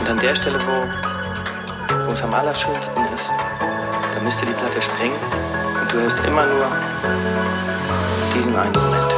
Und an der Stelle, wo, wo es am allerschönsten ist, da müsste die Platte springen und du hörst immer nur diesen einen Moment.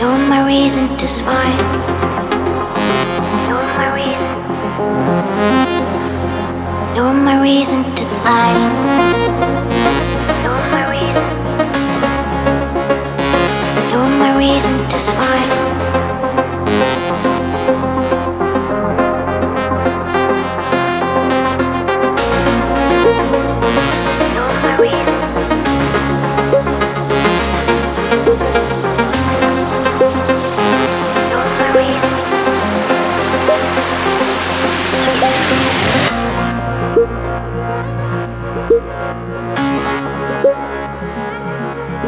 You're my reason. To smile.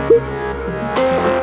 Música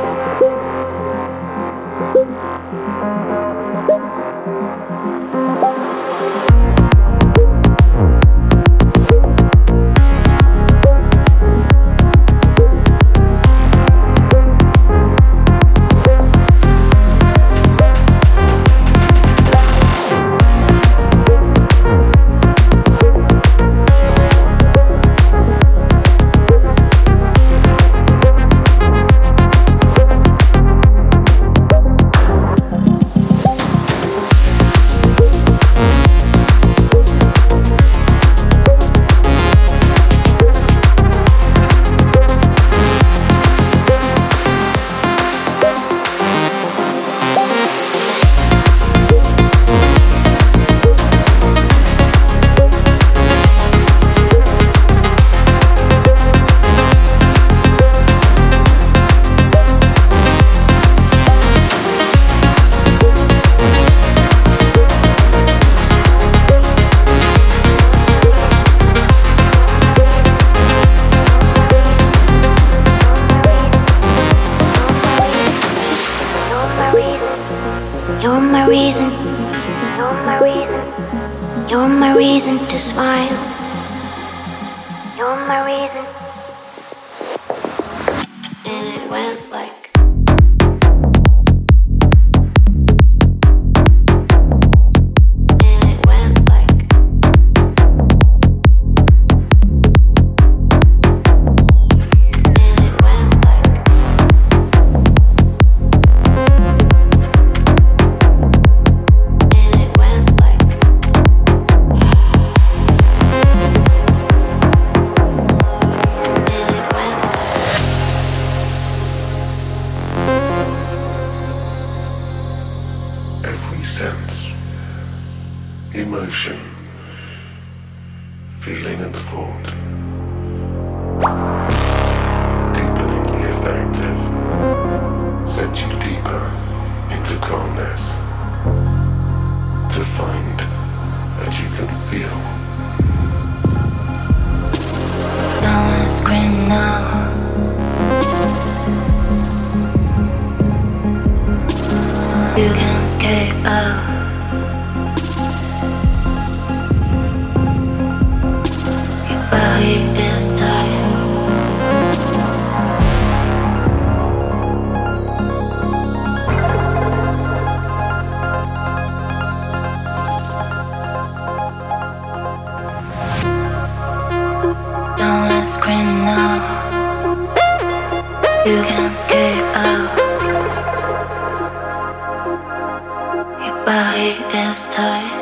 You're my reason to smile. You're my reason you can't escape out. Your body is tied.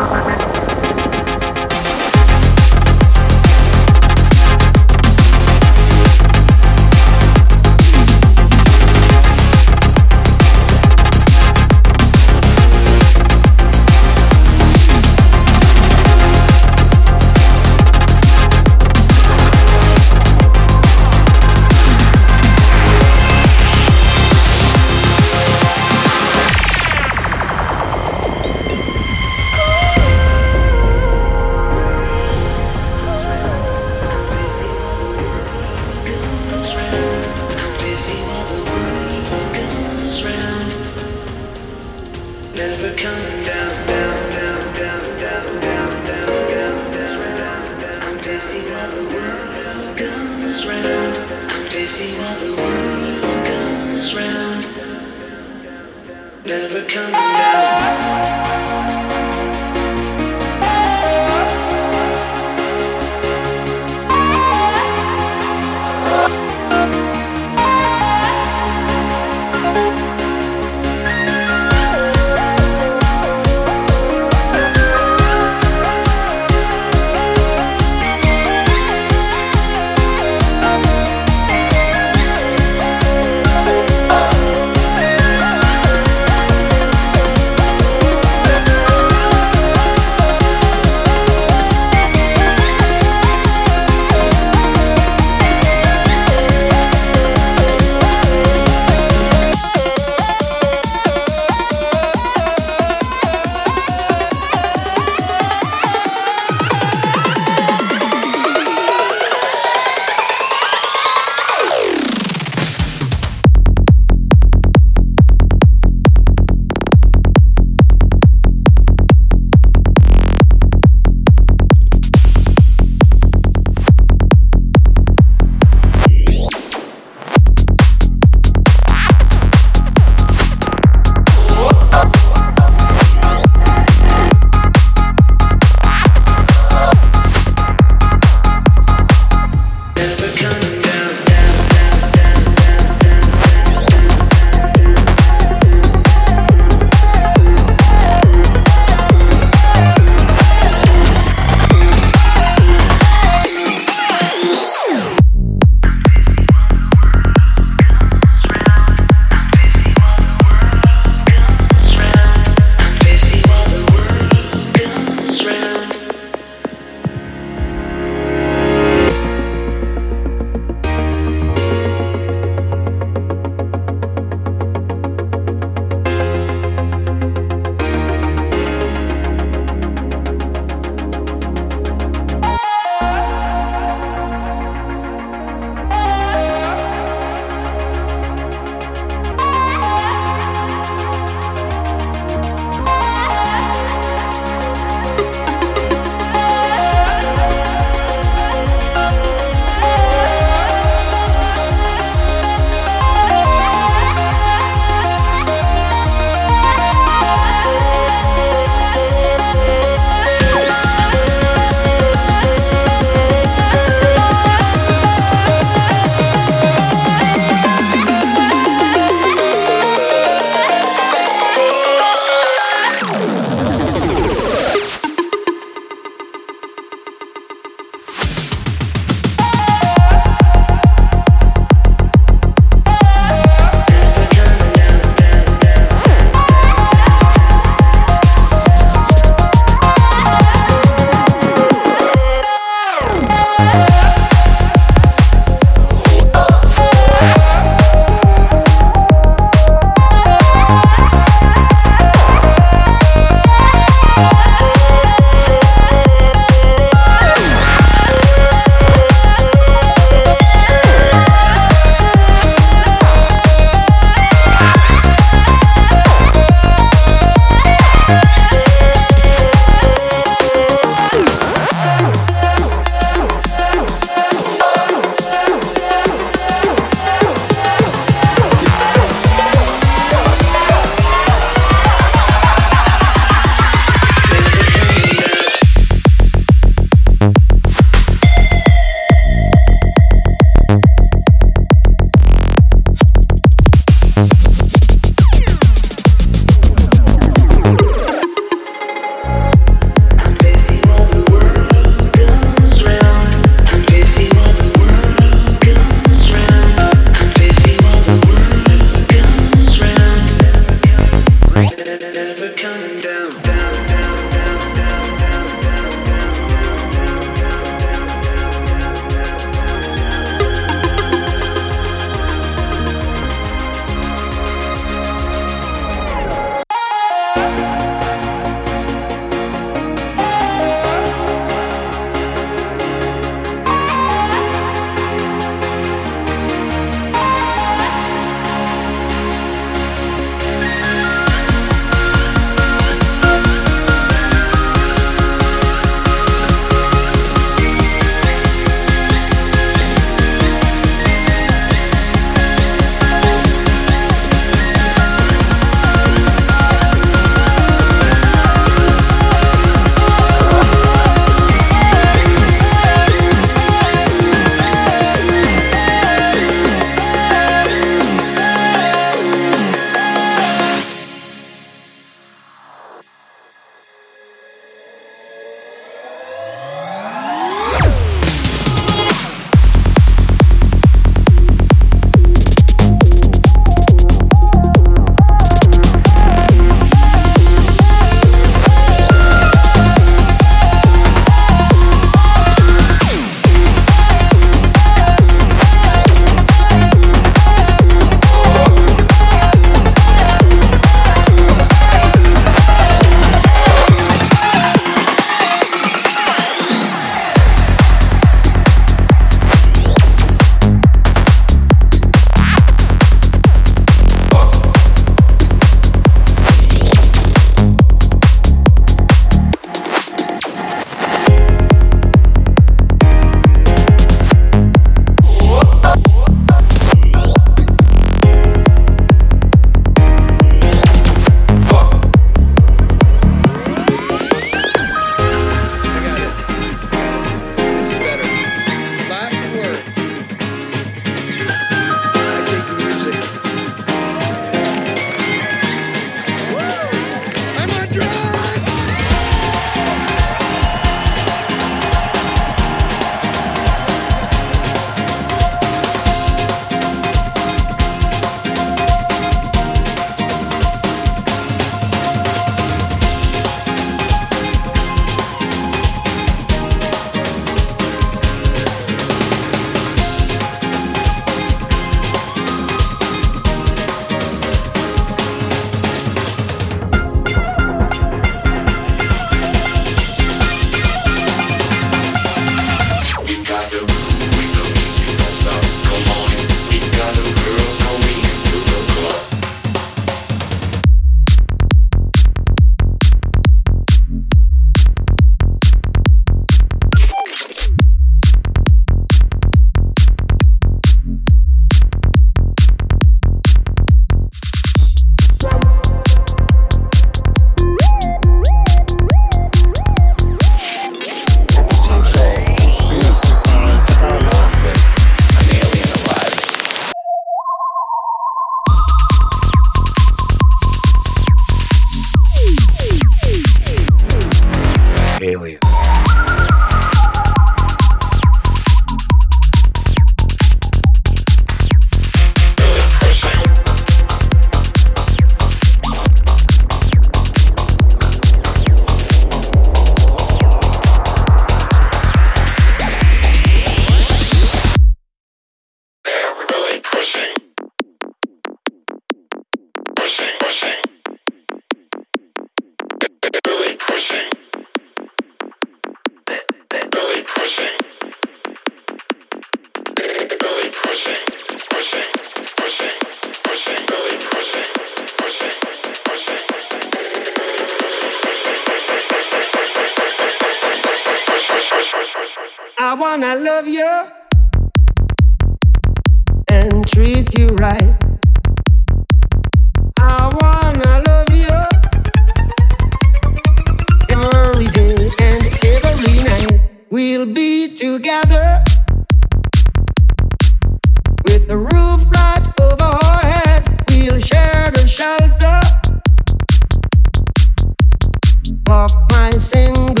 Single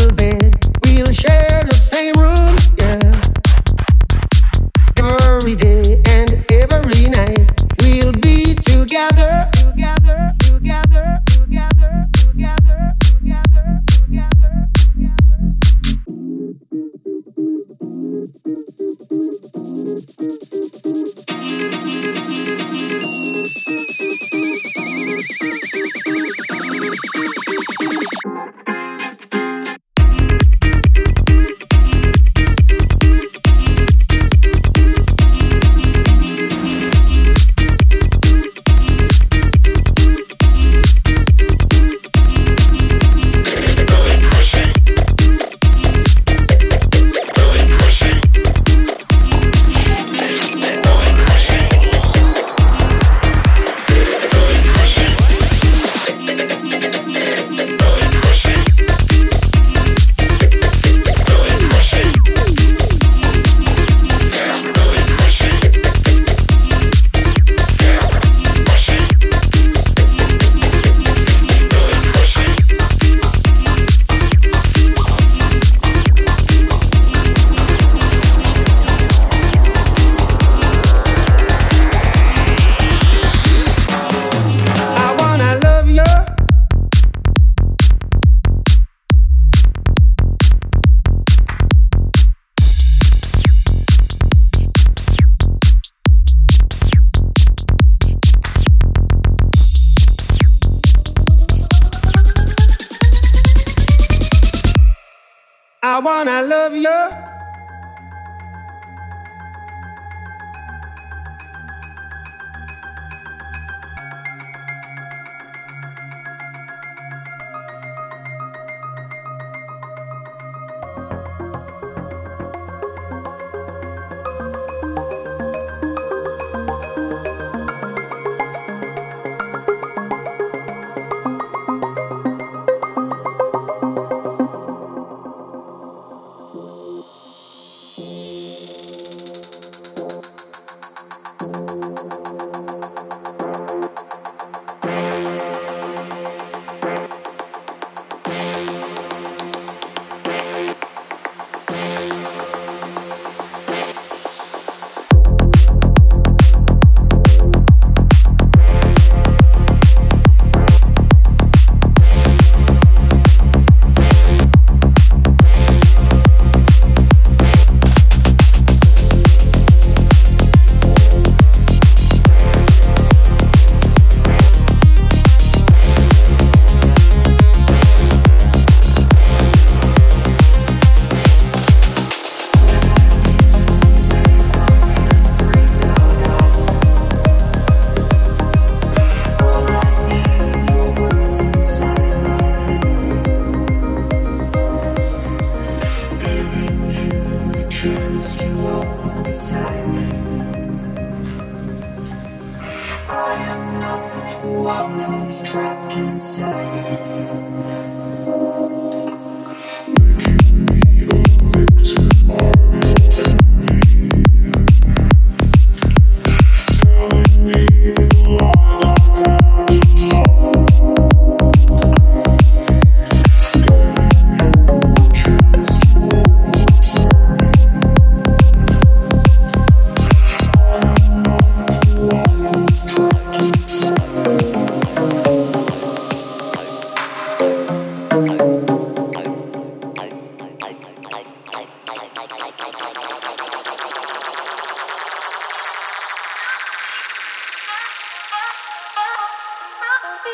wanna love you.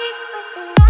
always the